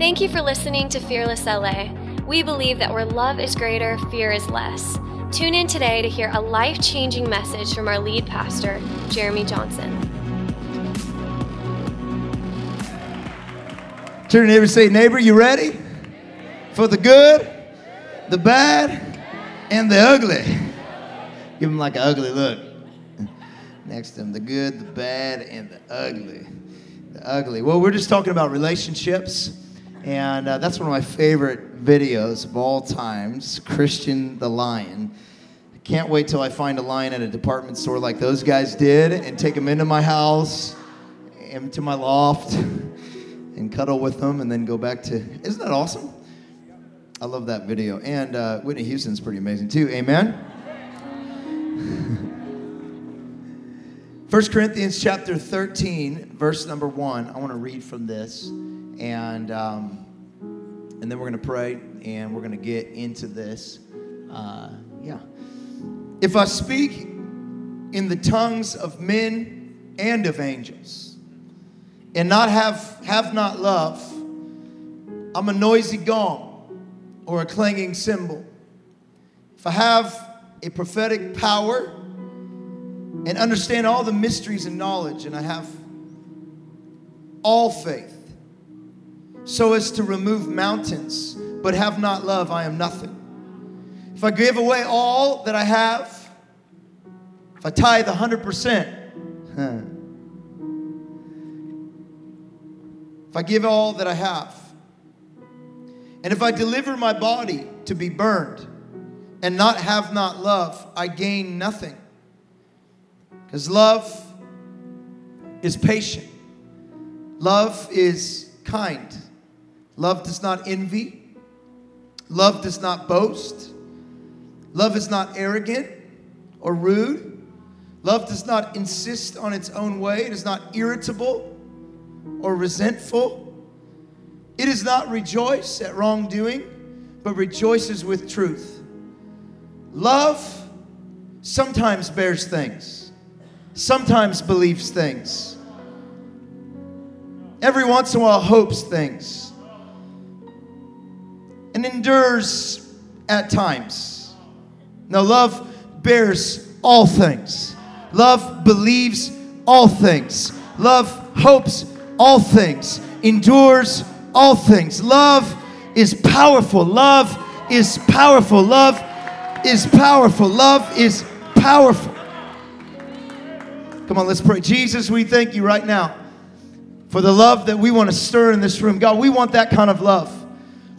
Thank you for listening to Fearless LA. We believe that where love is greater, fear is less. Tune in today to hear a life changing message from our lead pastor, Jeremy Johnson. Turn to your neighbor say, Neighbor, you ready? For the good, the bad, and the ugly. Give him like an ugly look. Next to him, the good, the bad, and the ugly. The ugly. Well, we're just talking about relationships. And uh, that's one of my favorite videos of all times Christian the Lion. Can't wait till I find a lion at a department store like those guys did and take him into my house, into my loft, and cuddle with them and then go back to. Isn't that awesome? I love that video. And uh, Whitney Houston's pretty amazing too. Amen? 1 Corinthians chapter 13, verse number 1. I want to read from this. And, um, and then we're going to pray and we're going to get into this. Uh, yeah. If I speak in the tongues of men and of angels and not have, have not love, I'm a noisy gong or a clanging cymbal. If I have a prophetic power and understand all the mysteries and knowledge, and I have all faith, so as to remove mountains, but have not love, I am nothing. If I give away all that I have, if I tithe 100%, huh, if I give all that I have, and if I deliver my body to be burned and not have not love, I gain nothing. Because love is patient, love is kind, love does not envy, love does not boast, love is not arrogant or rude, love does not insist on its own way, it is not irritable or resentful. It does not rejoice at wrongdoing, but rejoices with truth. Love sometimes bears things, sometimes believes things, every once in a while hopes things, and endures at times. Now, love bears all things, love believes all things, love hopes all things, endures all things. Love is powerful. Love is powerful. Love is powerful. Love is powerful. Come on, let's pray. Jesus, we thank you right now for the love that we want to stir in this room. God, we want that kind of love.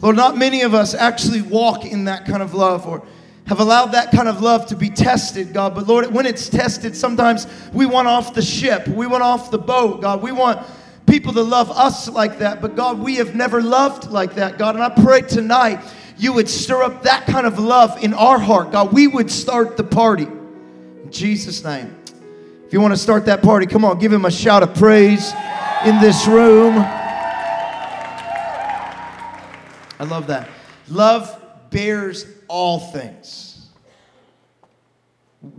Lord, not many of us actually walk in that kind of love or have allowed that kind of love to be tested, God. But Lord, when it's tested, sometimes we want off the ship, we want off the boat, God. We want people to love us like that. But God, we have never loved like that, God. And I pray tonight you would stir up that kind of love in our heart, God. We would start the party. In Jesus' name. If you want to start that party, come on, give him a shout of praise in this room. I love that. Love bears all things.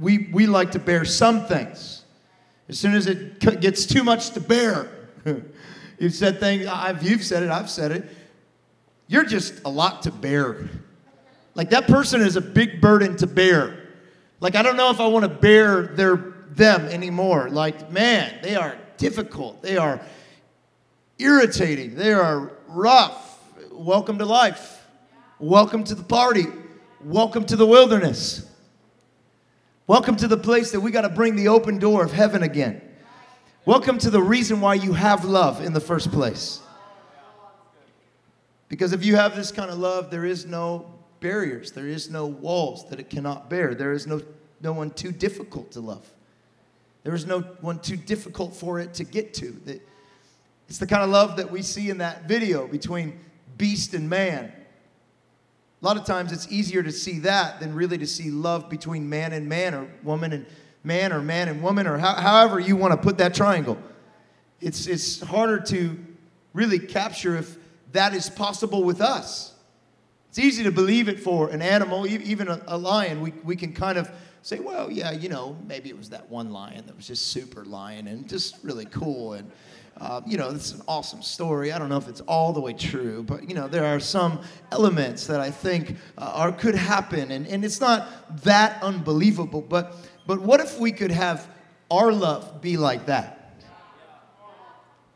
We, we like to bear some things. As soon as it gets too much to bear, you've said things, I've, you've said it, I've said it. You're just a lot to bear. Like that person is a big burden to bear. Like I don't know if I want to bear their them anymore. Like man, they are difficult. They are irritating. They are rough. Welcome to life. Welcome to the party. Welcome to the wilderness. Welcome to the place that we got to bring the open door of heaven again. Welcome to the reason why you have love in the first place. Because if you have this kind of love, there is no barriers, there is no walls that it cannot bear. There is no, no one too difficult to love. There is no one too difficult for it to get to. It's the kind of love that we see in that video between beast and man. A lot of times it's easier to see that than really to see love between man and man or woman and man or man and woman or how, however you want to put that triangle. It's, it's harder to really capture if that is possible with us. It's easy to believe it for an animal, even a, a lion. We, we can kind of say, well, yeah, you know, maybe it was that one lion that was just super lion and just really cool. And uh, you know, it's an awesome story. I don't know if it's all the way true, but you know, there are some elements that I think uh, are could happen, and, and it's not that unbelievable. But but what if we could have our love be like that?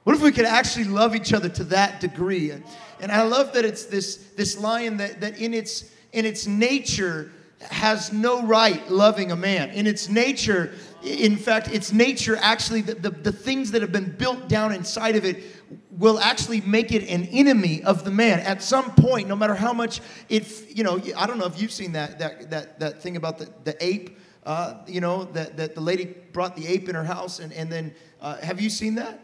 What if we could actually love each other to that degree? And I love that it's this this lion that that in its in its nature has no right loving a man. In its nature, in fact, its nature actually, the, the, the, things that have been built down inside of it will actually make it an enemy of the man. At some point, no matter how much it, you know, I don't know if you've seen that, that, that, that thing about the, the ape, uh, you know, that, that the lady brought the ape in her house, and, and then, uh, have you seen that?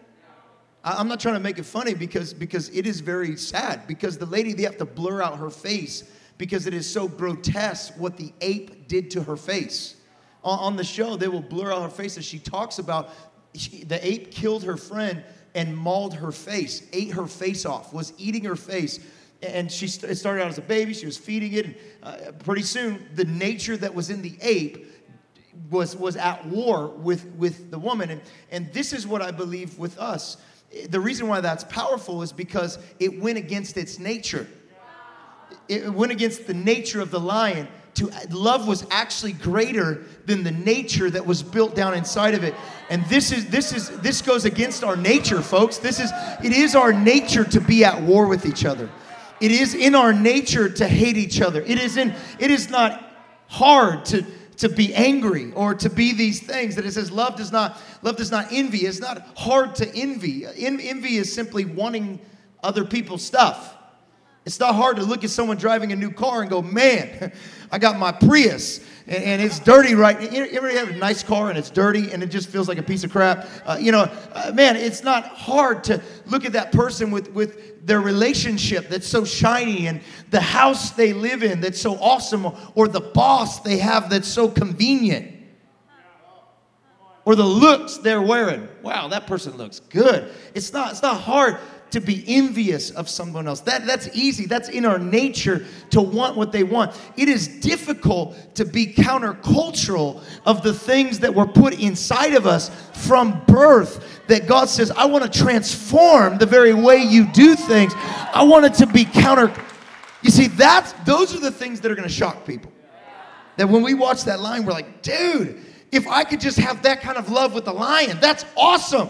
I'm not trying to make it funny because, because it is very sad because the lady, they have to blur out her face because it is so grotesque what the ape did to her face. On the show, they will blur out her face as she talks about she, the ape killed her friend and mauled her face, ate her face off, was eating her face. And she it started out as a baby, she was feeding it. And, uh, pretty soon, the nature that was in the ape was, was at war with, with the woman. And, and this is what I believe with us. The reason why that's powerful is because it went against its nature it went against the nature of the lion to love was actually greater than the nature that was built down inside of it. And this is this is this goes against our nature folks. This is it is our nature to be at war with each other. It is in our nature to hate each other. It is in it is not hard to to be angry or to be these things that it says love does not love does not envy. It's not hard to envy. Envy is simply wanting other people's stuff it's not hard to look at someone driving a new car and go, man, I got my Prius and, and it's dirty right You ever have a nice car and it's dirty and it just feels like a piece of crap? Uh, you know, uh, man, it's not hard to look at that person with, with their relationship that's so shiny and the house they live in that's so awesome or the boss they have that's so convenient or the looks they're wearing. Wow, that person looks good. It's not, it's not hard to be envious of someone else. That, that's easy. That's in our nature to want what they want. It is difficult to be countercultural of the things that were put inside of us from birth that God says, I want to transform the very way you do things. I want it to be counter. You see, that's those are the things that are going to shock people. That when we watch that line, we're like, dude, if I could just have that kind of love with the lion, that's awesome.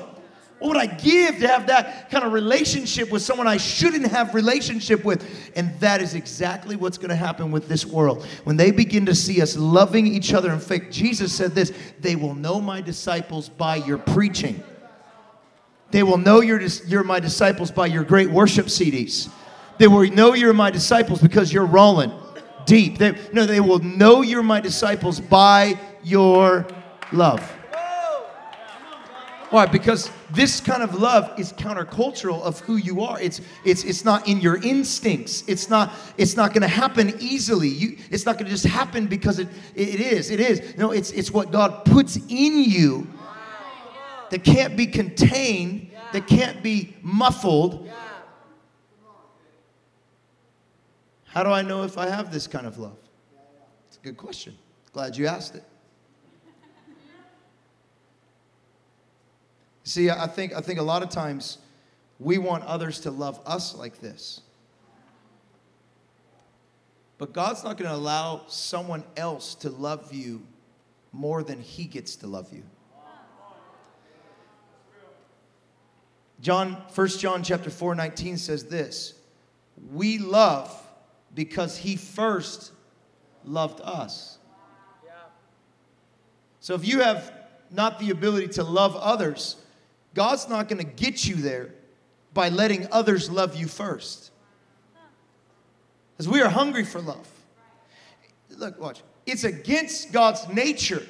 What would I give to have that kind of relationship with someone I shouldn't have relationship with? And that is exactly what's going to happen with this world. When they begin to see us loving each other in faith, Jesus said this, they will know my disciples by your preaching. They will know you're, you're my disciples by your great worship CDs. They will know you're my disciples because you're rolling deep. They, no, they will know you're my disciples by your love. Why? Because this kind of love is countercultural of who you are. It's it's it's not in your instincts. It's not it's not going to happen easily. You it's not going to just happen because it it is. It is. No, it's it's what God puts in you that can't be contained, that can't be muffled. How do I know if I have this kind of love? It's a good question. Glad you asked it. See, I think, I think a lot of times we want others to love us like this. But God's not going to allow someone else to love you more than he gets to love you. John 1 John chapter 4 19 says this, we love because he first loved us. So if you have not the ability to love others, God's not going to get you there by letting others love you first. Because we are hungry for love. Look, watch. It's against God's nature,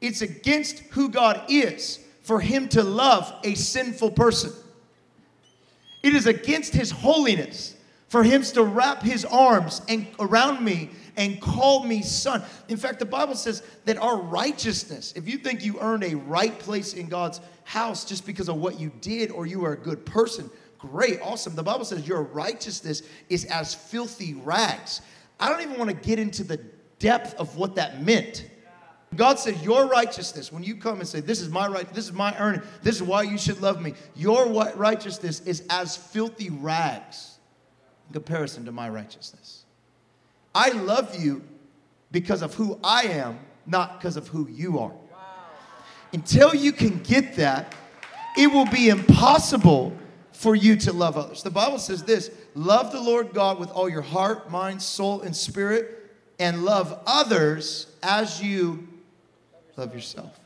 it's against who God is for Him to love a sinful person. It is against His holiness for Him to wrap His arms and, around me and call me son. In fact, the Bible says that our righteousness, if you think you earned a right place in God's house just because of what you did or you are a good person. Great, awesome. The Bible says your righteousness is as filthy rags. I don't even want to get into the depth of what that meant. God said, Your righteousness, when you come and say, This is my right, this is my earning, this is why you should love me, your righteousness is as filthy rags in comparison to my righteousness. I love you because of who I am, not because of who you are. Until you can get that, it will be impossible for you to love others. The Bible says this love the Lord God with all your heart, mind, soul, and spirit, and love others as you love yourself.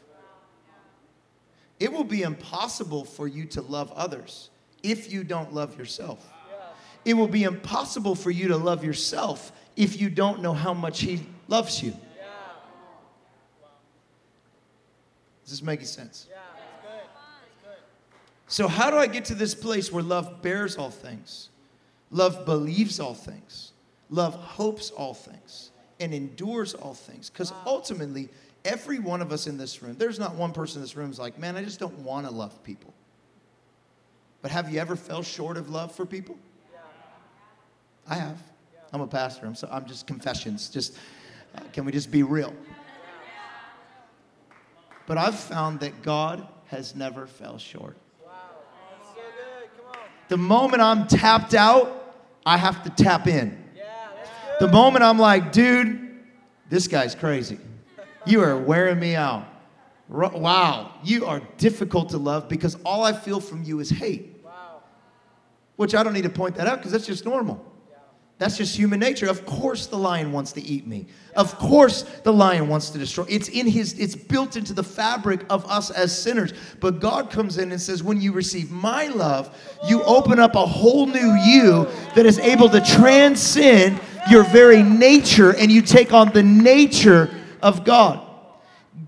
It will be impossible for you to love others if you don't love yourself. It will be impossible for you to love yourself if you don't know how much He loves you. Is this making sense? So, how do I get to this place where love bears all things? Love believes all things. Love hopes all things and endures all things. Because ultimately, every one of us in this room, there's not one person in this room who's like, man, I just don't want to love people. But have you ever fell short of love for people? I have. I'm a pastor. I'm, so, I'm just confessions. Just uh, can we just be real? But I've found that God has never fell short. The moment I'm tapped out, I have to tap in. The moment I'm like, dude, this guy's crazy. You are wearing me out. Wow, you are difficult to love because all I feel from you is hate. Wow. Which I don't need to point that out because that's just normal. That's just human nature. Of course the lion wants to eat me. Of course the lion wants to destroy. It's in his it's built into the fabric of us as sinners. But God comes in and says when you receive my love, you open up a whole new you that is able to transcend your very nature and you take on the nature of God.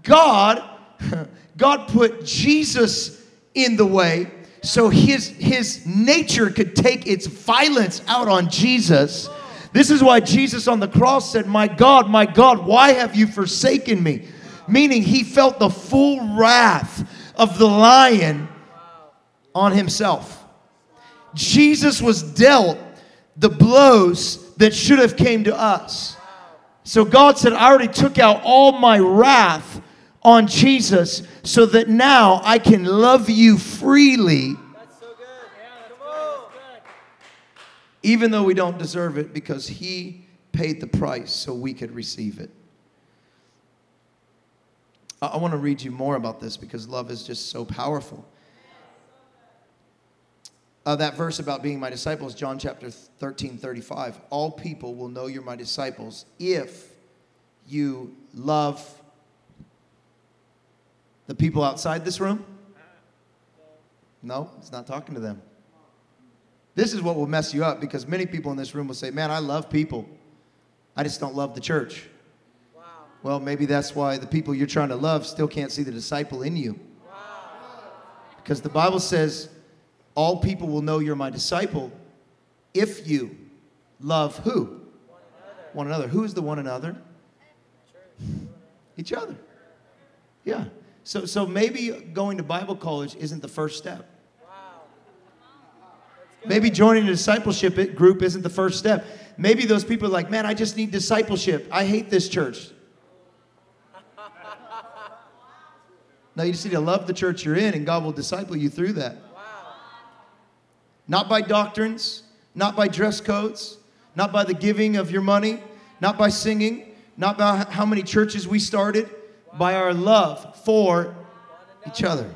God God put Jesus in the way so his, his nature could take its violence out on Jesus. This is why Jesus on the cross said, My God, my God, why have you forsaken me? Meaning he felt the full wrath of the lion on himself. Jesus was dealt the blows that should have came to us. So God said, I already took out all my wrath on Jesus so that now I can love you freely. Even though we don't deserve it because He paid the price so we could receive it. I, I want to read you more about this because love is just so powerful. Uh, that verse about being my disciples, John chapter 13, 35. All people will know you're my disciples if you love the people outside this room? No, it's not talking to them. This is what will mess you up because many people in this room will say, Man, I love people. I just don't love the church. Wow. Well, maybe that's why the people you're trying to love still can't see the disciple in you. Wow. Because the Bible says, All people will know you're my disciple if you love who? One another. One another. Who's the one another? Each other. Yeah. So, so maybe going to Bible college isn't the first step. Maybe joining a discipleship group isn't the first step. Maybe those people are like, man, I just need discipleship. I hate this church. No, you just need to love the church you're in, and God will disciple you through that. Not by doctrines, not by dress codes, not by the giving of your money, not by singing, not by how many churches we started by our love for each other.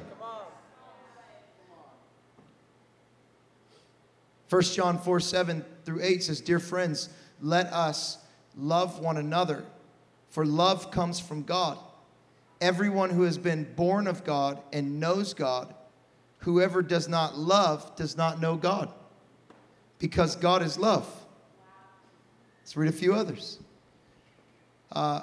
1 John 4 7 through 8 says, Dear friends, let us love one another, for love comes from God. Everyone who has been born of God and knows God, whoever does not love does not know God, because God is love. Let's read a few others. Uh,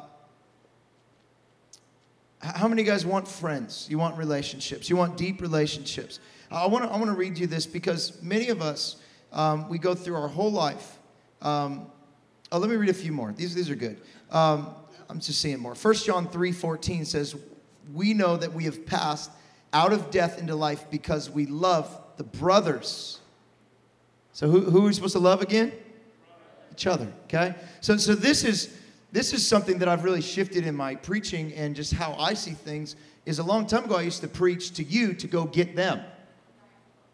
how many of you guys want friends? You want relationships? You want deep relationships? I want to I want to read you this because many of us um, we go through our whole life. Um, oh, let me read a few more. These these are good. Um, I'm just seeing more. 1 John 3 14 says, We know that we have passed out of death into life because we love the brothers. So, who, who are we supposed to love again? Each other, okay? So, so this is this is something that I've really shifted in my preaching and just how I see things. Is a long time ago I used to preach to you to go get them.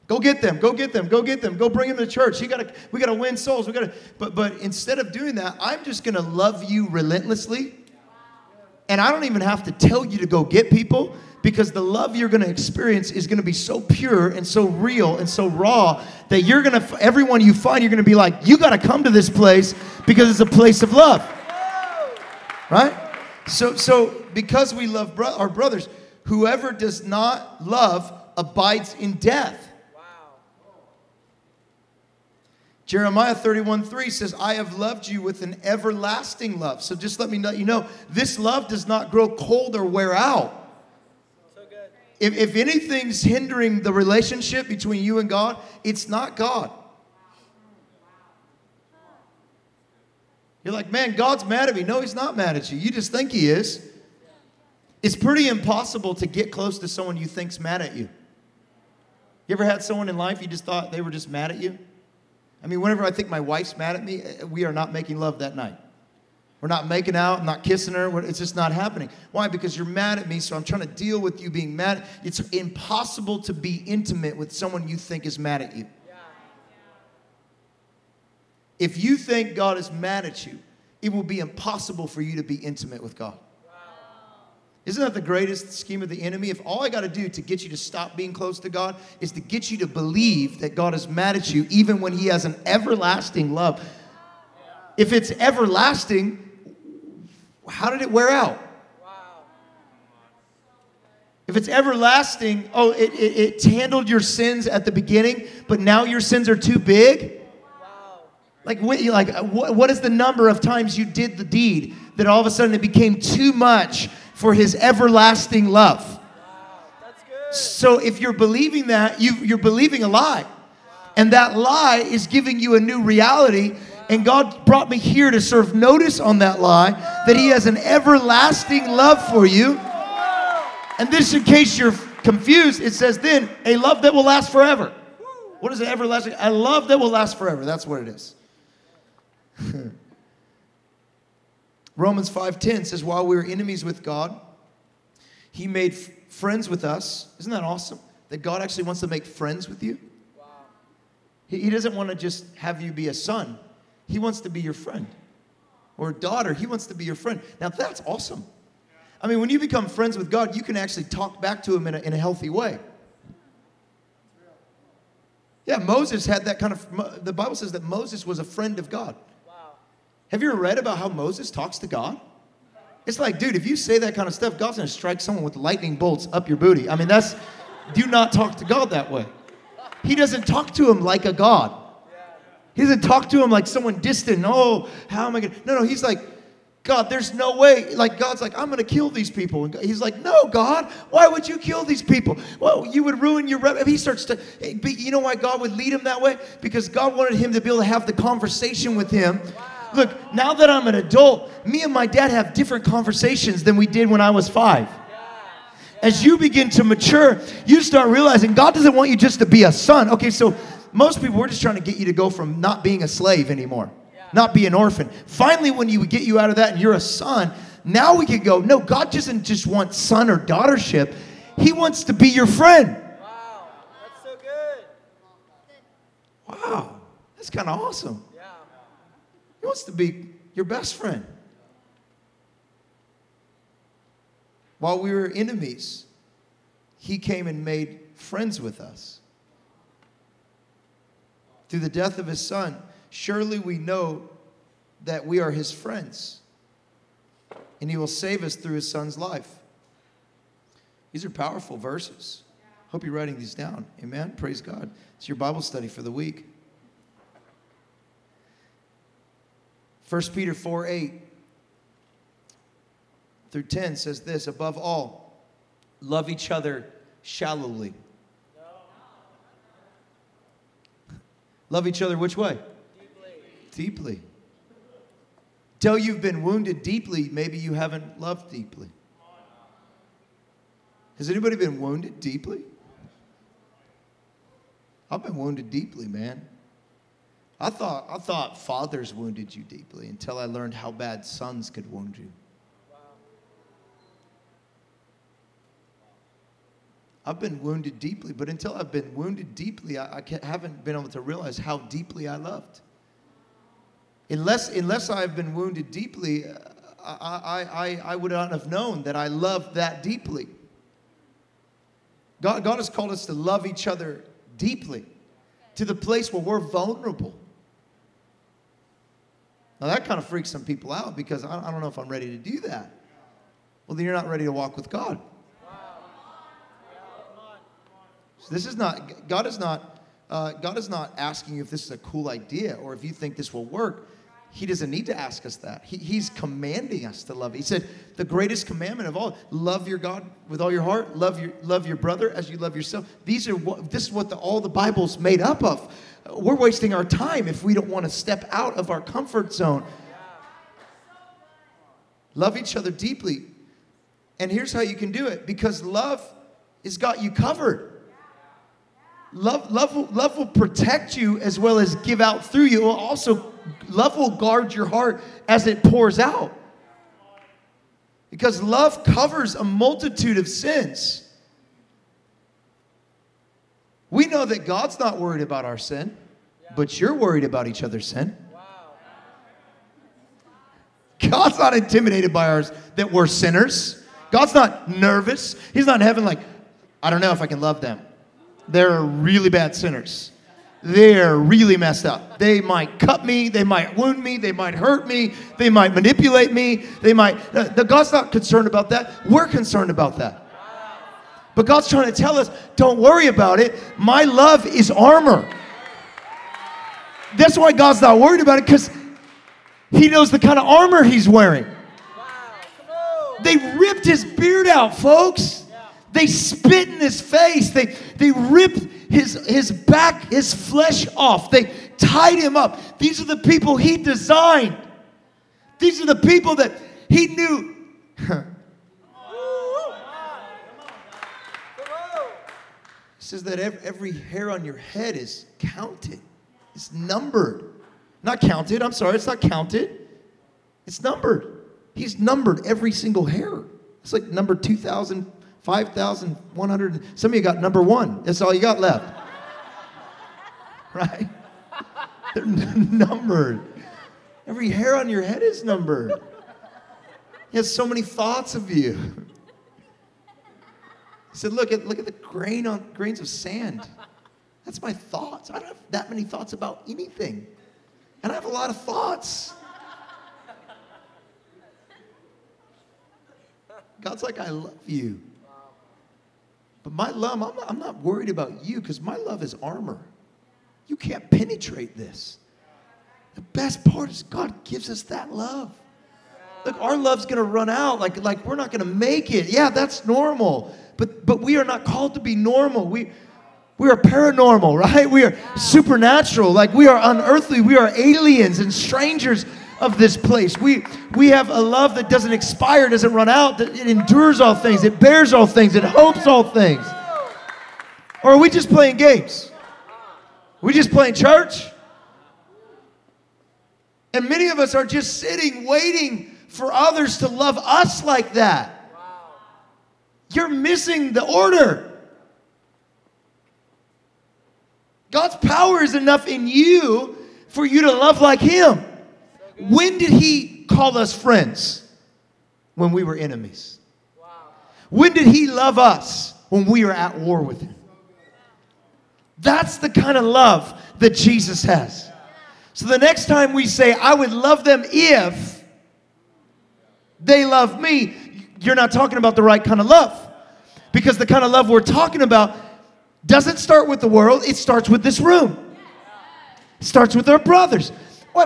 Go get them, go get them, go get them, go bring them to church. You gotta, we gotta win souls. We gotta, but but instead of doing that, I'm just gonna love you relentlessly. And I don't even have to tell you to go get people because the love you're going to experience is going to be so pure and so real and so raw that you're going to everyone you find you're going to be like you got to come to this place because it's a place of love right so so because we love bro- our brothers whoever does not love abides in death Wow. Jeremiah 31 3 says, I have loved you with an everlasting love. So just let me know, you know, this love does not grow cold or wear out. So If, if anything's hindering the relationship between you and God, it's not God. You're like, man, God's mad at me. No, he's not mad at you. You just think he is. It's pretty impossible to get close to someone you think's mad at you. You ever had someone in life you just thought they were just mad at you? I mean, whenever I think my wife's mad at me, eh, we are not making love that night. We're not making out, I'm not kissing her. It's just not happening. Why? Because you're mad at me, so I'm trying to deal with you being mad. It's impossible to be intimate with someone you think is mad at you. If you think God is mad at you, it will be impossible for you to be intimate with God. Isn't that the greatest scheme of the enemy? If all I got to do to get you to stop being close to God is to get you to believe that God is mad at you, even when He has an everlasting love. If it's everlasting, how did it wear out? If it's everlasting, oh, it, it, it, handled your sins at the beginning, but now your sins are too big? Like, what, like what, what is the number of times you did the deed that all of a sudden it became too much for his everlasting love? So if you're believing that, you, you're believing a lie. And that lie is giving you a new reality and God brought me here to serve notice on that lie that He has an everlasting love for you. And this, in case you're confused, it says then a love that will last forever. What is an everlasting? A love that will last forever. That's what it is. Romans 5:10 says while we were enemies with God, he made f- friends with us. Isn't that awesome? That God actually wants to make friends with you? Wow. He, he doesn't want to just have you be a son. He wants to be your friend. Or daughter, he wants to be your friend. Now that's awesome. I mean, when you become friends with God, you can actually talk back to him in a, in a healthy way. Yeah, Moses had that kind of, the Bible says that Moses was a friend of God. Wow. Have you ever read about how Moses talks to God? It's like, dude, if you say that kind of stuff, God's gonna strike someone with lightning bolts up your booty. I mean, that's, do not talk to God that way. He doesn't talk to him like a God. He doesn't talk to him like someone distant. Oh, how am I to? No, no, he's like, God, there's no way. Like, God's like, I'm to kill these people. And he's like, No, God, why would you kill these people? Well, you would ruin your rep. He starts to, you know why God would lead him that way? Because God wanted him to be able to have the conversation with him. Look, now that I'm an adult, me and my dad have different conversations than we did when I was five. As you begin to mature, you start realizing God doesn't want you just to be a son. Okay, so most people, we're just trying to get you to go from not being a slave anymore, not be an orphan. Finally, when you would get you out of that and you're a son, now we can go, no, God doesn't just want son or daughtership, He wants to be your friend. Wow, that's so good. Wow, that's kind of awesome. He wants to be your best friend. While we were enemies, He came and made friends with us through the death of his son, surely we know that we are his friends, and he will save us through his son's life. These are powerful verses. Hope you're writing these down. Amen. Praise God. It's your Bible study for the week. 1 Peter 4 8 through 10 says this above all, love each other shallowly Love each other which way? Deeply. Deeply. Till you've been wounded deeply, maybe you haven't loved deeply. Has anybody been wounded deeply? I've been wounded deeply, man. I thought, I thought fathers wounded you deeply until I learned how bad sons could wound you. I've been wounded deeply, but until I've been wounded deeply, I, I haven't been able to realize how deeply I loved. Unless, unless I've been wounded deeply, uh, I, I, I, I would not have known that I loved that deeply. God, God has called us to love each other deeply to the place where we're vulnerable. Now, that kind of freaks some people out because I, I don't know if I'm ready to do that. Well, then you're not ready to walk with God. So this is not, God is not, uh, God is not asking you if this is a cool idea or if you think this will work. He doesn't need to ask us that. He, he's commanding us to love. He said, the greatest commandment of all, love your God with all your heart, love your, love your brother as you love yourself. These are what, this is what the, all the Bible's made up of. We're wasting our time if we don't want to step out of our comfort zone. Love each other deeply. And here's how you can do it because love has got you covered. Love, love, will, love will protect you as well as give out through you. Will also, love will guard your heart as it pours out. Because love covers a multitude of sins. We know that God's not worried about our sin, but you're worried about each other's sin. God's not intimidated by ours that we're sinners. God's not nervous. He's not in heaven like, I don't know if I can love them. They're really bad sinners. They're really messed up. They might cut me, they might wound me, they might hurt me, they might manipulate me, they might. Uh, the God's not concerned about that. We're concerned about that. But God's trying to tell us, don't worry about it. My love is armor. That's why God's not worried about it because He knows the kind of armor He's wearing. They ripped His beard out, folks. They spit in His face. They, they ripped his, his back, his flesh off. They tied him up. These are the people He designed. These are the people that He knew. Says that ev- every hair on your head is counted, it's numbered. Not counted, I'm sorry, it's not counted, it's numbered. He's numbered every single hair. It's like number 2,000, 5,100. Some of you got number one. That's all you got left. Right? They're n- numbered. Every hair on your head is numbered. He has so many thoughts of you. He said, look at, look at the grain on, grains of sand. That's my thoughts. I don't have that many thoughts about anything. And I have a lot of thoughts. God's like, I love you. But my love, I'm not, I'm not worried about you because my love is armor. You can't penetrate this. The best part is God gives us that love. Look, our love's gonna run out. Like, like we're not gonna make it. Yeah, that's normal. But but we are not called to be normal. We we are paranormal, right? We are supernatural. Like we are unearthly. We are aliens and strangers of this place. We we have a love that doesn't expire, doesn't run out, that it endures all things, it bears all things, it hopes all things. Or are we just playing games? we just playing church? And many of us are just sitting, waiting for others to love us like that. You're missing the order. God's power is enough in you for you to love like Him. When did He call us friends? When we were enemies. When did He love us? When we were at war with Him. That's the kind of love that Jesus has. So the next time we say, I would love them if they love me, you're not talking about the right kind of love. Because the kind of love we're talking about doesn't start with the world, it starts with this room. It starts with our brothers.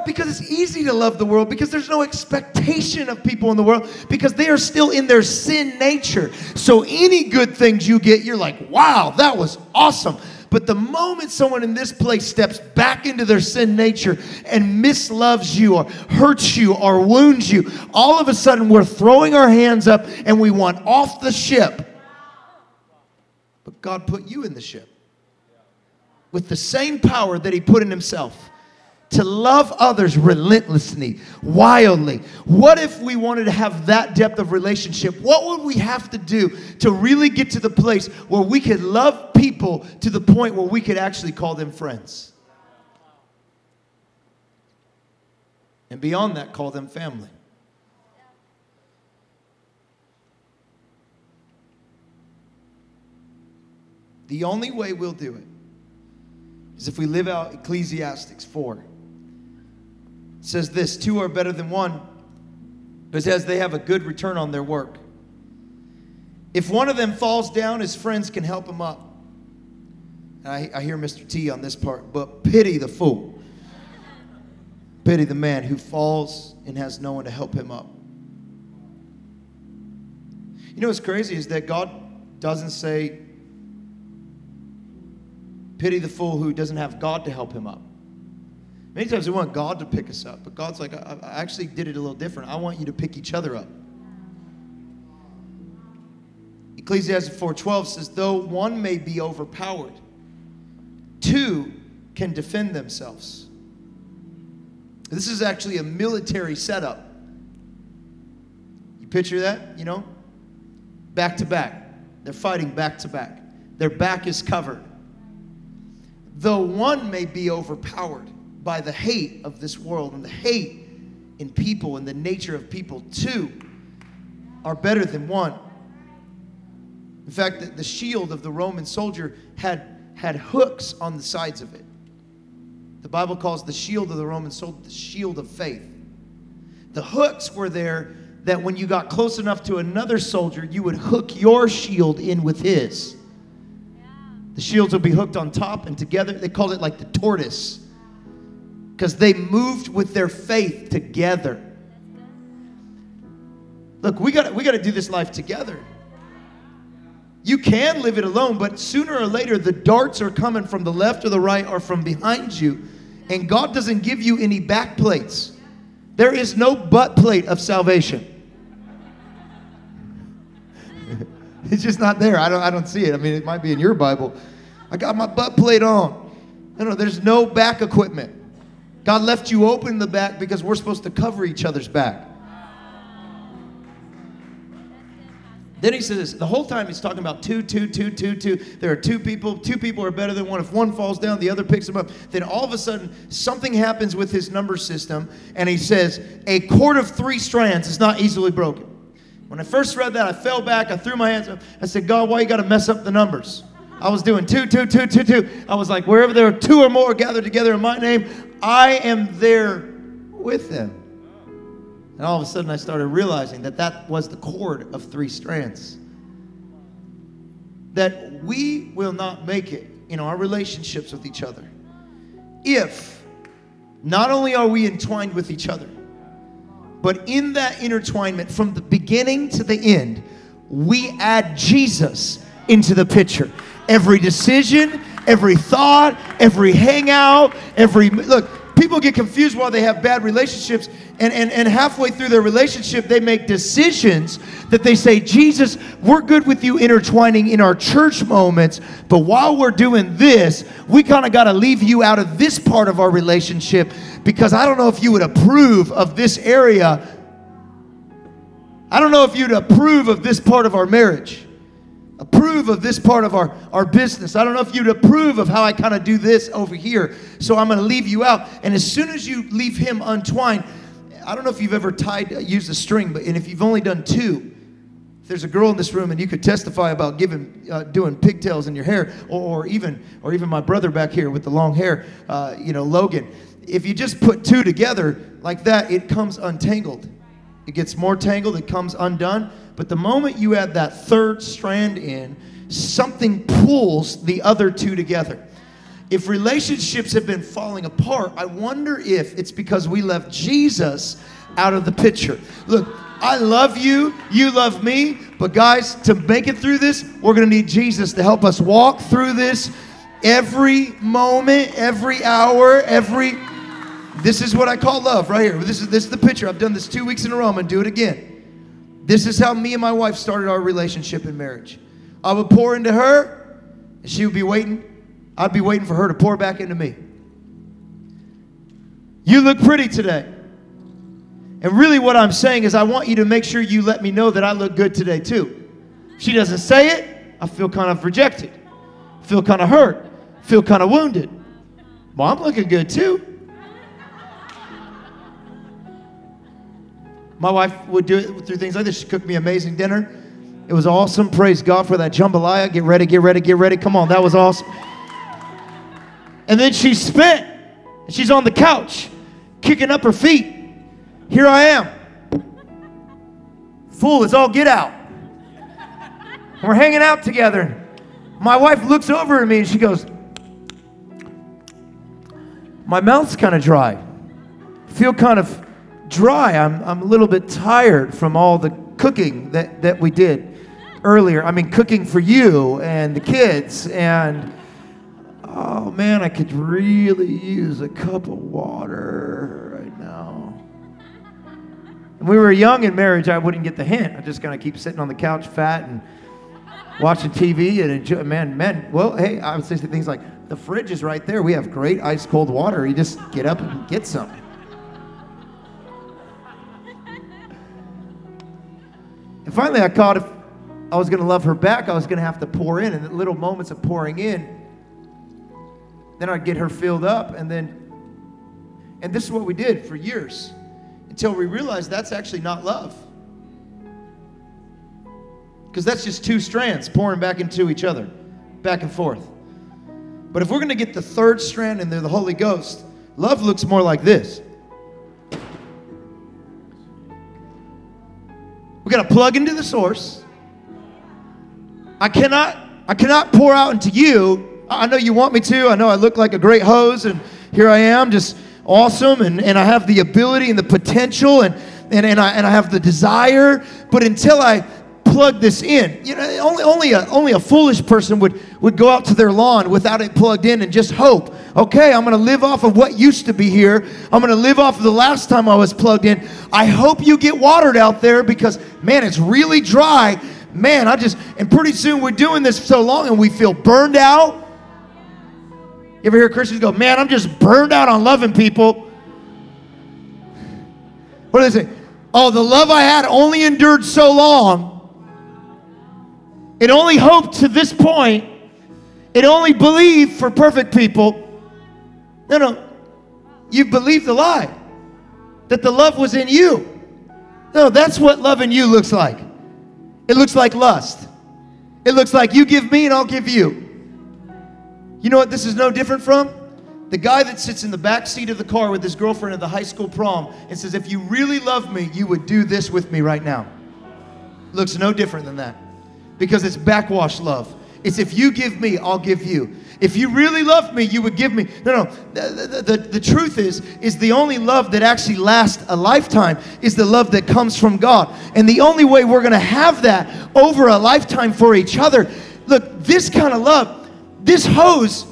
Because it's easy to love the world because there's no expectation of people in the world because they are still in their sin nature. So any good things you get, you're like, wow, that was awesome. But the moment someone in this place steps back into their sin nature and misloves you or hurts you or wounds you, all of a sudden we're throwing our hands up and we want off the ship. But God put you in the ship with the same power that He put in Himself to love others relentlessly, wildly. What if we wanted to have that depth of relationship? What would we have to do to really get to the place where we could love people to the point where we could actually call them friends? And beyond that, call them family. The only way we'll do it is if we live out Ecclesiastics 4. Says this two are better than one because as they have a good return on their work. If one of them falls down, his friends can help him up. I, I hear Mr. T on this part, but pity the fool. Pity the man who falls and has no one to help him up. You know what's crazy is that God doesn't say, Pity the fool who doesn't have God to help him up. Many times we want God to pick us up, but God's like, I, I actually did it a little different. I want you to pick each other up. Ecclesiastes 4:12 says, though one may be overpowered, two can defend themselves. This is actually a military setup. You picture that, you know? Back to back. They're fighting back to back. Their back is covered. Though one may be overpowered by the hate of this world and the hate in people and the nature of people, two are better than one. In fact, the, the shield of the Roman soldier had, had hooks on the sides of it. The Bible calls the shield of the Roman soldier the shield of faith. The hooks were there that when you got close enough to another soldier, you would hook your shield in with his. The shields would be hooked on top and together. They called it like the tortoise because they moved with their faith together. Look, we got we got to do this life together. You can live it alone, but sooner or later the darts are coming from the left or the right or from behind you, and God doesn't give you any back plates. There is no butt plate of salvation. It's just not there. I don't, I don't see it. I mean, it might be in your Bible. I got my butt plate on. No, no, there's no back equipment. God left you open in the back because we're supposed to cover each other's back. Then he says the whole time he's talking about two, two, two, two, two. There are two people. Two people are better than one. If one falls down, the other picks him up. Then all of a sudden, something happens with his number system, and he says, a cord of three strands is not easily broken. When I first read that, I fell back. I threw my hands up. I said, God, why you got to mess up the numbers? I was doing two, two, two, two, two. I was like, wherever there are two or more gathered together in my name, I am there with them. And all of a sudden, I started realizing that that was the cord of three strands. That we will not make it in our relationships with each other if not only are we entwined with each other, but in that intertwinement, from the beginning to the end, we add Jesus into the picture. Every decision, every thought, every hangout, every look, people get confused while they have bad relationships and, and, and halfway through their relationship they make decisions that they say jesus we're good with you intertwining in our church moments but while we're doing this we kind of got to leave you out of this part of our relationship because i don't know if you would approve of this area. I don't know if you'd approve of this part of our marriage approve of this part of our, our business. I don't know if you'd approve of how I kind of do this over here. So I'm going to leave you out. And as soon as you leave him untwined, I don't know if you've ever tied, uh, used a string, but and if you've only done two, if there's a girl in this room and you could testify about giving, uh, doing pigtails in your hair, or, or, even, or even my brother back here with the long hair, uh, you know, Logan. If you just put two together like that, it comes untangled. It gets more tangled. It comes undone. But the moment you add that third strand in, something pulls the other two together. If relationships have been falling apart, I wonder if it's because we left Jesus out of the picture. Look, I love you, you love me, but guys, to make it through this, we're gonna need Jesus to help us walk through this every moment, every hour, every. This is what I call love right here. This is this is the picture. I've done this two weeks in a row. I'm gonna do it again. This is how me and my wife started our relationship in marriage. I would pour into her, and she would be waiting. I'd be waiting for her to pour back into me. You look pretty today. And really, what I'm saying is, I want you to make sure you let me know that I look good today, too. She doesn't say it, I feel kind of rejected, feel kind of hurt, feel kind of wounded. Well, I'm looking good, too. My wife would do it through things like this. She cooked me amazing dinner. It was awesome. Praise God for that jambalaya. Get ready, get ready, get ready. Come on, that was awesome. And then she spent. She's on the couch, kicking up her feet. Here I am. Fool, as all get out. We're hanging out together. My wife looks over at me and she goes, My mouth's kind of dry. Feel kind of dry. I'm, I'm a little bit tired from all the cooking that, that we did earlier. I mean, cooking for you and the kids. And oh man, I could really use a cup of water right now. When we were young in marriage, I wouldn't get the hint. I just kind of keep sitting on the couch, fat and watching TV and enjoy. Man, men. Well, hey, I would say things like the fridge is right there. We have great ice cold water. You just get up and get some. And finally, I caught if I was going to love her back, I was going to have to pour in. And little moments of pouring in, then I'd get her filled up. And then, and this is what we did for years until we realized that's actually not love. Because that's just two strands pouring back into each other, back and forth. But if we're going to get the third strand in there, the Holy Ghost, love looks more like this. Got to plug into the source. I cannot I cannot pour out into you. I know you want me to. I know I look like a great hose and here I am just awesome and, and I have the ability and the potential and, and, and, I, and I have the desire. But until I plug this in. You know, only, only, a, only a foolish person would, would go out to their lawn without it plugged in and just hope, okay, I'm to live off of what used to be here. I'm to live off of the last time I was plugged in. I hope you get watered out there because, man, it's really dry. Man, I just, and pretty soon we're doing this so long and we feel burned out. You ever hear Christians go, man, I'm just burned out on loving people? What do they say? Oh, the love I had only endured so long it only hoped to this point. It only believed for perfect people. No, no. You believed the lie that the love was in you. No, that's what love in you looks like. It looks like lust. It looks like you give me and I'll give you. You know what this is no different from? The guy that sits in the back seat of the car with his girlfriend at the high school prom and says, If you really love me, you would do this with me right now. Looks no different than that because it's backwash love. It's if you give me, I'll give you. If you really love me, you would give me. No, no. The, the, the, the, truth is, is the only love that actually lasts a lifetime is the love that comes from God. And the only way we're going to have that over a lifetime for each other, look, this kind of love, this hose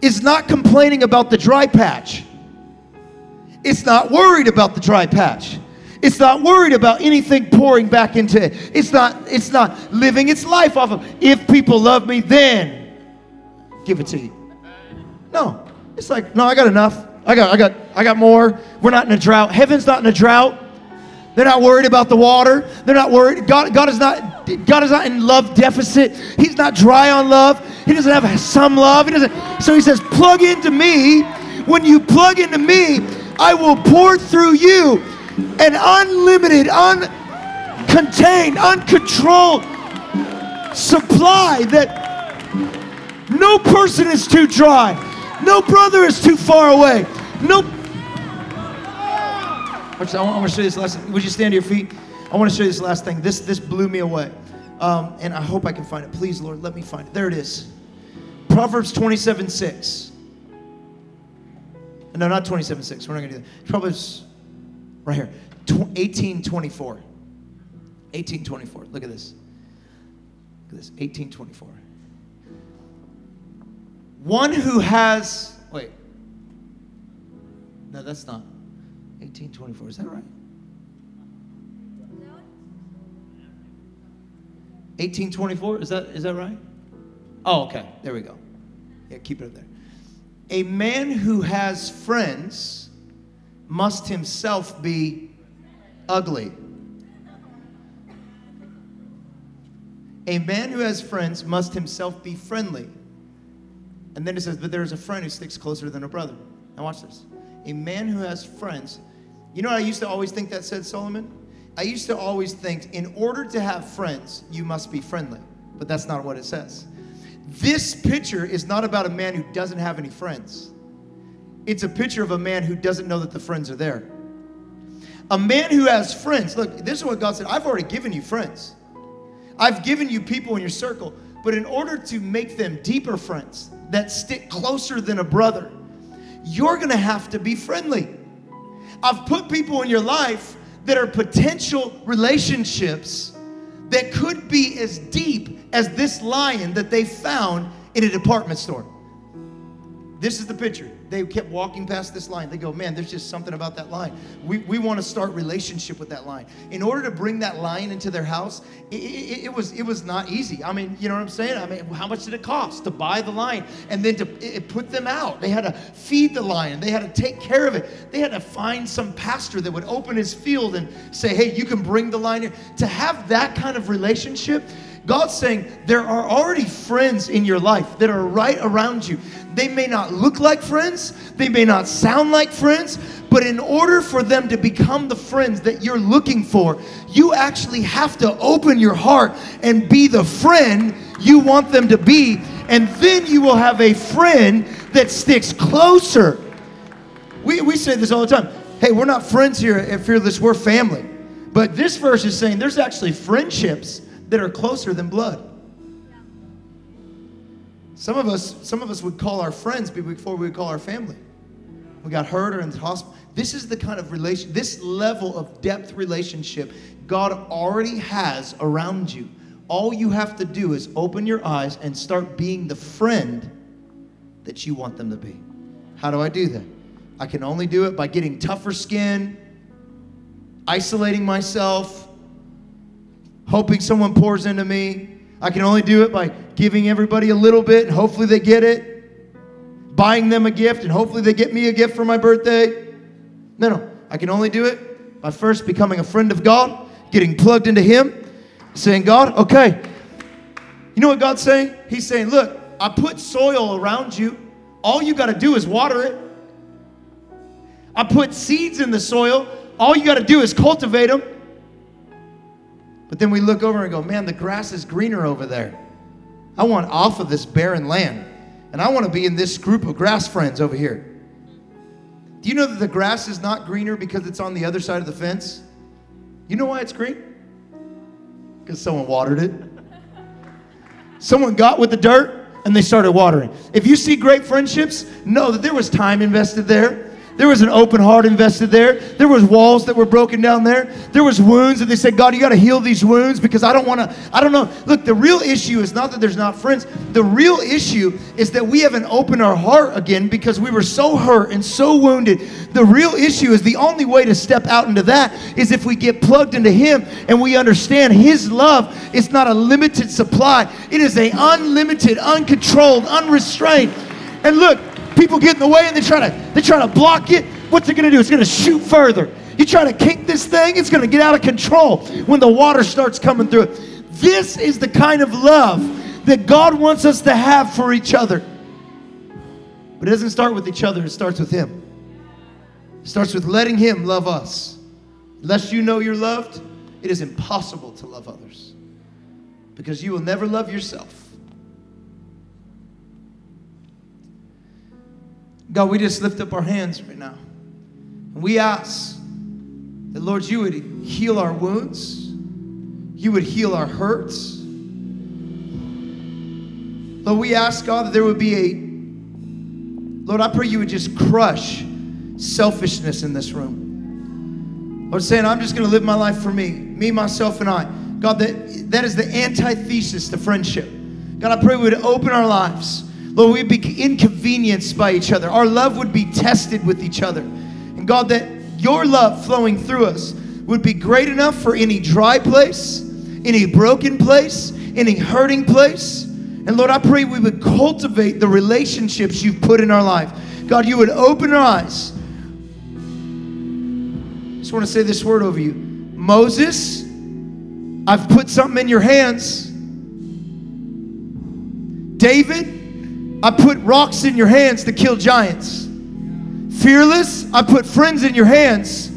is not complaining about the dry patch. It's not worried about the dry patch. It's not worried about anything pouring back into it. It's not, it's not living its life off of, if people love me, then give it to you. No. It's like, no, I got enough. I got, I got, I got more. We're not in a drought. Heaven's not in a drought. They're not worried about the water. They're not worried. God, God is not, God is not in love deficit. He's not dry on love. He doesn't have some love. He doesn't. So he says, plug into me. When you plug into me, I will pour through you an unlimited, uncontained, uncontrolled supply that no person is too dry, no brother is too far away, no. I want to show you this last. Would you stand to your feet? I want to show you this last thing. This this blew me away, um, and I hope I can find it. Please, Lord, let me find it. There it is. Proverbs 27 6. No, not 27 6. We're not to do that. Proverbs Right here. 1824. 1824. Look at this. Look at this. 1824. One who has, wait. No, that's not. 1824. Is that right? 1824? Is that is that right? Oh, okay. There we go. Yeah, keep it up there. A man who has friends must himself be ugly. A man who has friends must himself be friendly. And then it says, But there is a friend who sticks closer than a brother. Now, watch this. A man who has friends. You know I used to always think that said Solomon? I used to always think, in order to have friends, you must be friendly. But that's not what it says. This picture is not about a man who doesn't have any friends. It's a picture of a man who doesn't know that the friends are there. A man who has friends, look, this is what God said I've already given you friends. I've given you people in your circle, but in order to make them deeper friends that stick closer than a brother, you're gonna have to be friendly. I've put people in your life that are potential relationships that could be as deep as this lion that they found in a department store. This is the picture. They kept walking past this line. They go, man, there's just something about that line. We, we want to start relationship with that line. In order to bring that lion into their house, it, it, it, was it was not easy. I mean, you know what I'm saying? I mean, how much did it cost to buy the lion and then to it, put them out? They had to feed the lion. They had to take care of it. They had to find some pastor that would open his field and say, hey, you can bring the line lion. To have that kind of relationship, God's saying there are already friends in your life that are right around you. They may not look like friends, they may not sound like friends, but in order for them to become the friends that you're looking for, you actually have to open your heart and be the friend you want them to be. And then you will have a friend that sticks closer. We, we say this all the time. Hey, we're not friends here at Fearless, we're family. But this verse is saying there's actually friendships that are closer than blood. Some of us, some of us would call our friends before we would call our family. We got hurt or in the hospital. This is the kind of relation, this level of depth relationship God already has around you. All you have to do is open your eyes and start being the friend that you want them to be. How do I do that? I can only do it by getting tougher skin, isolating myself, hoping someone pours into me. I can only do it by giving everybody a little bit and hopefully they get it. Buying them a gift and hopefully they get me a gift for my birthday. No, no. I can only do it by first becoming a friend of God, getting plugged into Him, saying, God, okay. You know what God's saying? He's saying, look, I put soil around you. All you got to do is water it. I put seeds in the soil. All you got to do is cultivate them. But then we look over and go, man, the grass is greener over there. I want off of this barren land. And I want to be in this group of grass friends over here. Do you know that the grass is not greener because it's on the other side of the fence? You know why it's green? Because someone watered it. Someone got with the dirt and they started watering. If you see great friendships, know that there was time invested there. There was an open heart invested there. There was walls that were broken down there. There was wounds and they said, God, you got to heal these wounds because I don't want to, I don't know. Look, the real issue is not that there's not friends. The real issue is that we haven't opened our heart again because we were so hurt and so wounded. The real issue is the only way to step out into that is if we get plugged into Him and we understand His love is not a limited supply. It is a unlimited, uncontrolled, unrestrained. And look, people get in the way and they try to they try to block it. What's it going to do? It's going to shoot further. You try to kick this thing, it's going to get out of control when the water starts coming through it. This is the kind of love that God wants us to have for each other. But it doesn't start with each other, it starts with Him. It starts with letting Him love us. Unless you know you're loved, it is impossible to love others because you will never love yourself. God, we just lift up our hands right now. And we ask that, Lord, you would heal our wounds, you would heal our hurts. Lord, we ask, God, that there would be a, Lord, I pray you would just crush selfishness in this room. Lord, saying, I'm just going to live my life for me, me, myself, and I. God, that, that is the antithesis to friendship. God, I pray we would open our lives Lord, we'd be inconvenienced by each other. Our love would be tested with each other. And God, that your love flowing through us would be great enough for any dry place, any broken place, any hurting place. And Lord, I pray we would cultivate the relationships you've put in our life. God, you would open our eyes I just want to say this word over you. Moses, I've put something in your hands. David, I put rocks in your hands to kill giants. Fearless, I put friends in your hands.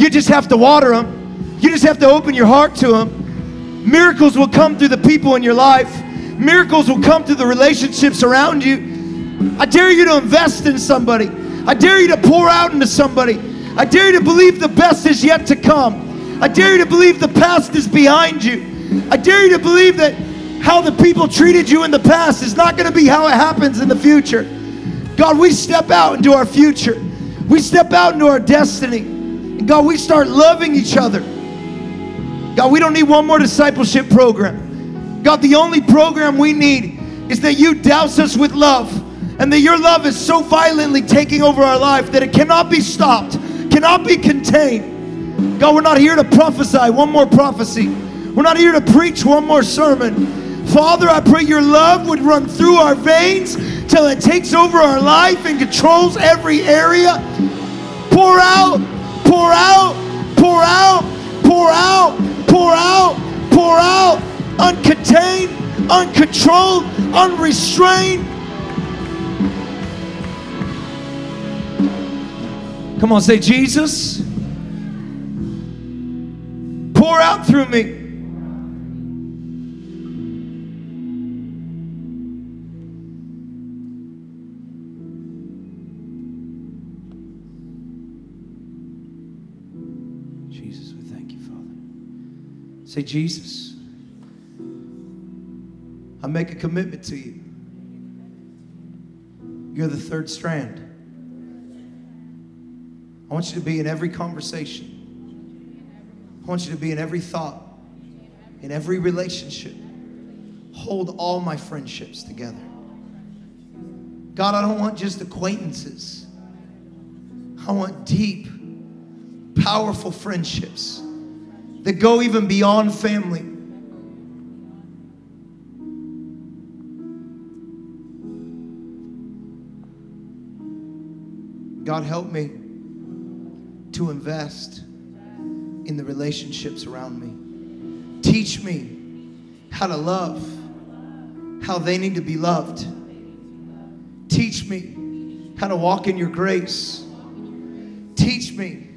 You just have to water them. You just have to open your heart to them. Miracles will come through the people in your life. Miracles will come through the relationships around you. I dare you to invest in somebody. I dare you to pour out into somebody. I dare you to believe the best is yet to come. I dare you to believe the past is behind you. I dare you to believe that how the people treated you in the past is not going to be how it happens in the future. God, we step out into our future. We step out into our destiny. And God, we start loving each other. God, we don't need one more discipleship program. God, the only program we need is that you douse us with love and that your love is so violently taking over our life that it cannot be stopped, cannot be contained. God, we're not here to prophesy one more prophecy. We're not here to preach one more sermon. Father, I pray your love would run through our veins till it takes over our life and controls every area. Pour out, pour out, pour out, pour out, pour out, pour out, uncontained, uncontrolled, unrestrained. Come on, say, Jesus, pour out through me. Say, Jesus, I make a commitment to you. You're the third strand. I want you to be in every conversation. I want you to be in every thought, in every relationship. Hold all my friendships together. God, I don't want just acquaintances. I want deep, powerful friendships that go even beyond family. God, help me to invest in the relationships around me. Teach me how to love, how they need to be loved. Teach me how to walk in your grace. Teach me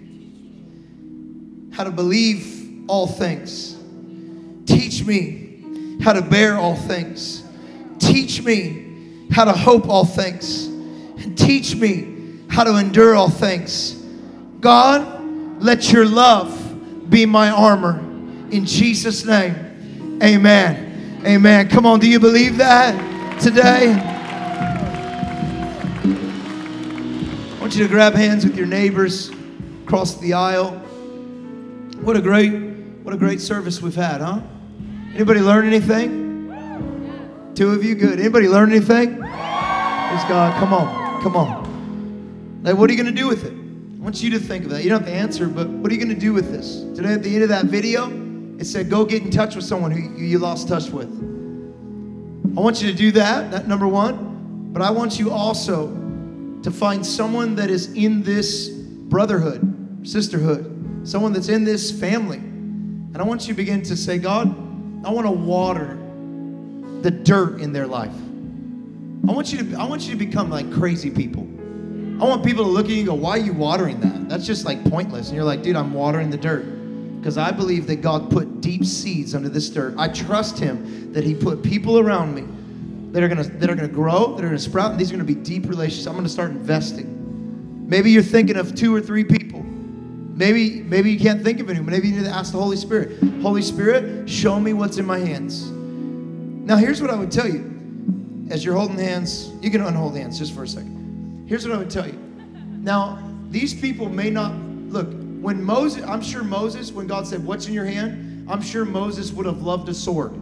how to believe all things. Teach me how to bear all things. Teach me how to hope all things. And teach me how to endure all things. God, let your love be my armor. In Jesus' name, amen. Amen. Come on, do you believe that today? I want you to grab hands with your neighbors across the aisle. What a great, what a great service we've had, huh? Anybody learn anything? Two of you, good. Anybody learn anything? Praise God. Come on, come on. Like, what are you going to do with it? I want you to think of that. You don't have to answer, but what are you going to do with this? Today, at the end of that video, it said, go get in touch with someone who you lost touch with. I want you to do that, that number one. But I want you also to find someone that is in this brotherhood, sisterhood, someone that's in this family. And I want you to begin to say, God, I want to water the dirt in their life. I want you to I want you to become like crazy people. I want people to look at you and go, why are you watering that? That's just like pointless. And you're like, dude, I'm watering the dirt. Because I believe that God put deep seeds under this dirt. I trust Him that He put people around me that are gonna that are gonna grow, that are gonna sprout, and these are gonna be deep relationships. I'm gonna start investing. Maybe you're thinking of two or three people. Maybe, maybe you can't think of anyone. Maybe you need to ask the Holy Spirit. Holy Spirit, show me what's in my hands. Now, here's what I would tell you. As you're holding hands, you can unhold hands just for a second. Here's what I would tell you. Now, these people may not look, when Moses, I'm sure Moses, when God said, What's in your hand? I'm sure Moses would have loved a sword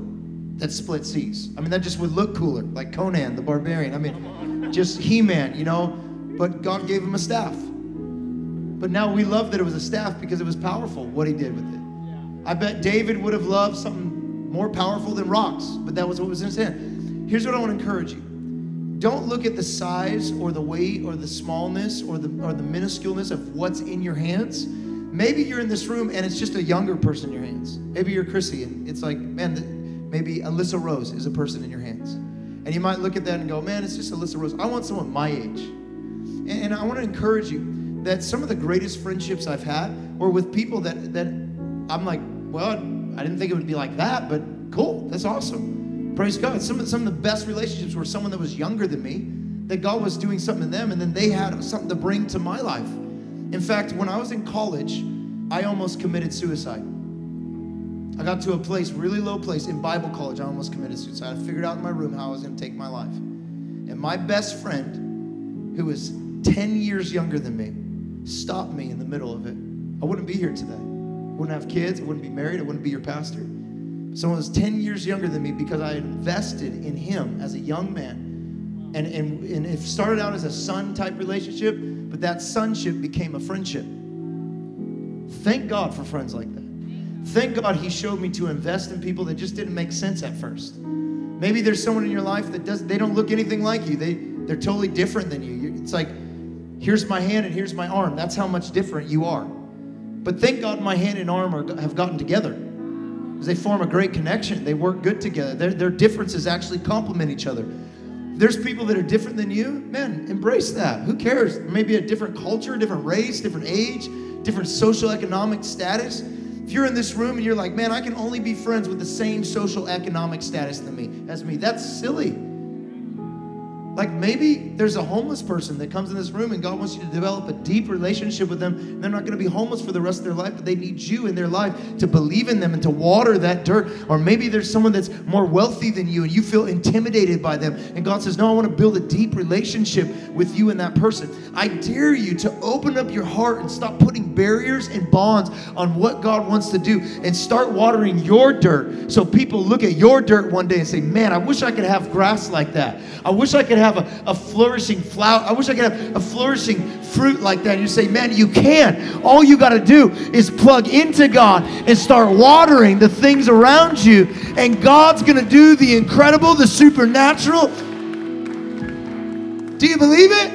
that split seas. I mean, that just would look cooler, like Conan the barbarian. I mean, just He Man, you know? But God gave him a staff. But now we love that it was a staff because it was powerful what he did with it. I bet David would have loved something more powerful than rocks, but that was what was in his hand. Here's what I want to encourage you don't look at the size or the weight or the smallness or the or the minusculeness of what's in your hands. maybe you're in this room and it's just a younger person in your hands. Maybe you're Chrissy and it's like, man, maybe Alyssa Rose is a person in your hands. And you might look at that and go, man, it's just Alyssa Rose. I want someone my age. And, and I want to encourage you that some of the greatest friendships I've had were with people that, that I'm like, well, I didn't think it would be like that, but cool, that's awesome. Praise God. Some of, some of the best relationships were someone that was younger than me, that God was doing something in them, and then they had something to bring to my life. In fact, when I was in college, I almost committed suicide. I got to a place, really low place in Bible college. I almost committed suicide. I figured out in my room how I was going to take my life. And my best friend, who was 10 years younger than me, stopped me in the middle of it. I wouldn't be here today. I wouldn't have kids. I wouldn't be married. I wouldn't be your pastor. Someone was 10 years younger than me because I invested in him as a young man. And, and, and it started out as a son type relationship, but that sonship became a friendship. Thank God for friends like that. Thank God he showed me to invest in people that just didn't make sense at first. Maybe there's someone in your life that does they don't look anything like you. They they're totally different than you. It's like here's my hand and here's my arm. That's how much different you are. But thank God my hand and arm are, have gotten together. They form a great connection. They work good together. Their, their differences actually complement each other. There's people that are different than you. Man, embrace that. Who cares? Maybe a different culture, different race, different age, different social economic status. If you're in this room and you're like, man, I can only be friends with the same social economic status than me as me, that's silly. Like maybe there's a homeless person that comes in this room and God wants you to develop a deep relationship with them. They're not going to be homeless for the rest of their life, but they need you in their life to believe in them and to water that dirt. Or maybe there's someone that's more wealthy than you and you feel intimidated by them. And God says, No, I want to build a deep relationship with you and that person. I dare you to open up your heart and stop putting barriers and bonds on what God wants to do and start watering your dirt so people look at your dirt one day and say, Man, I wish I could have grass like that. I wish I could have a, a flourishing flower. I wish I could have a flourishing fruit like that. And you say, man, you can. All you got to do is plug into God and start watering the things around you. And God's going to do the incredible, the supernatural. Do you believe it?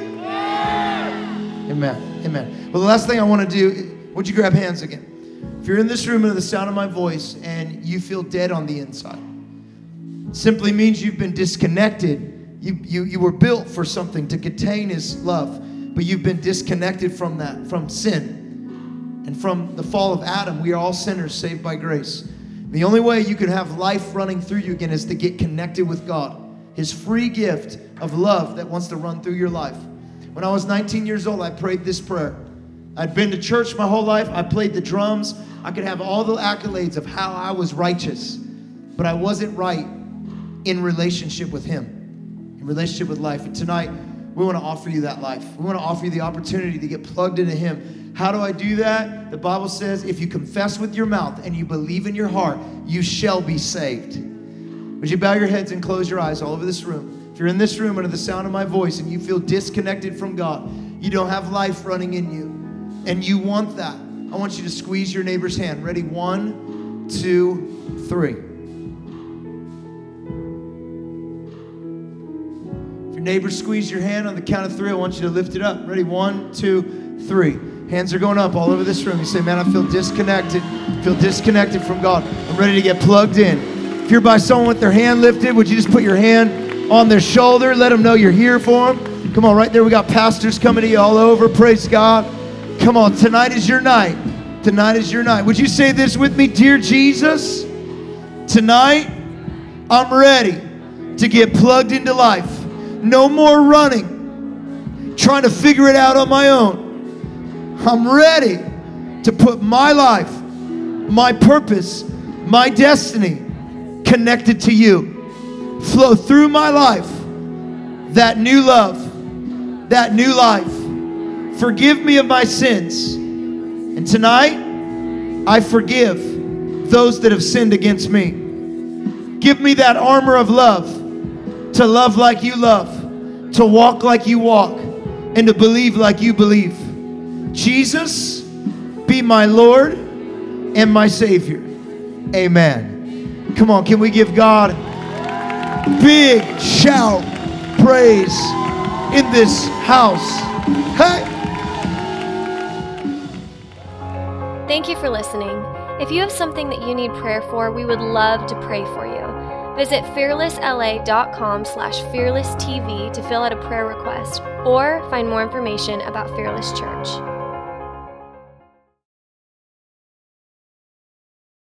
Amen. Amen. Well, the last thing I want to do, would you grab hands again? If you're in this room under the sound of my voice and you feel dead on the inside, simply means you've been disconnected you, you, you were built for something to contain His love, but you've been disconnected from that, from sin. And from the fall of Adam, we are all sinners saved by grace. The only way you can have life running through you again is to get connected with God, His free gift of love that wants to run through your life. When I was 19 years old, I prayed this prayer. I'd been to church my whole life. I played the drums. I could have all the accolades of how I was righteous, but I wasn't right in relationship with Him in relationship with life. And tonight, we want to offer you that life. We want to offer you the opportunity to get plugged into Him. How do I do that? The Bible says if you confess with your mouth and you believe in your heart, you shall be saved. Would you bow your heads and close your eyes all over this room? If you're in this room under the sound of my voice and you feel disconnected from God, you don't have life running in you, and you want that, I want you to squeeze your neighbor's hand. Ready? One, two, three. Your neighbor squeeze your hand on the count of three, I want you to lift it up. Ready? One, two, three. Hands are going up all over this room. You say, Man, I feel disconnected. feel disconnected from God. I'm ready to get plugged in. If you're by someone with their hand lifted, would you just put your hand on their shoulder? Let them know you're here for them. Come on, right there. We got pastors coming to you all over. Praise God. Come on, tonight is your night. Tonight is your night. Would you say this with me? Dear Jesus, tonight I'm ready to get plugged into life. No more running, trying to figure it out on my own. I'm ready to put my life, my purpose, my destiny connected to you. Flow through my life that new love, that new life. Forgive me of my sins. And tonight, I forgive those that have sinned against me. Give me that armor of love to love like you love, to walk like you walk, and to believe like you believe. Jesus, be my Lord and my Savior. Amen. Come on, can we give God big shout praise in this house? Hey! Thank you for listening. If you have something that you need prayer for, we would love to pray for you. Visit fearlessla.com slash fearlesstv to fill out a prayer request or find more information about Fearless Church.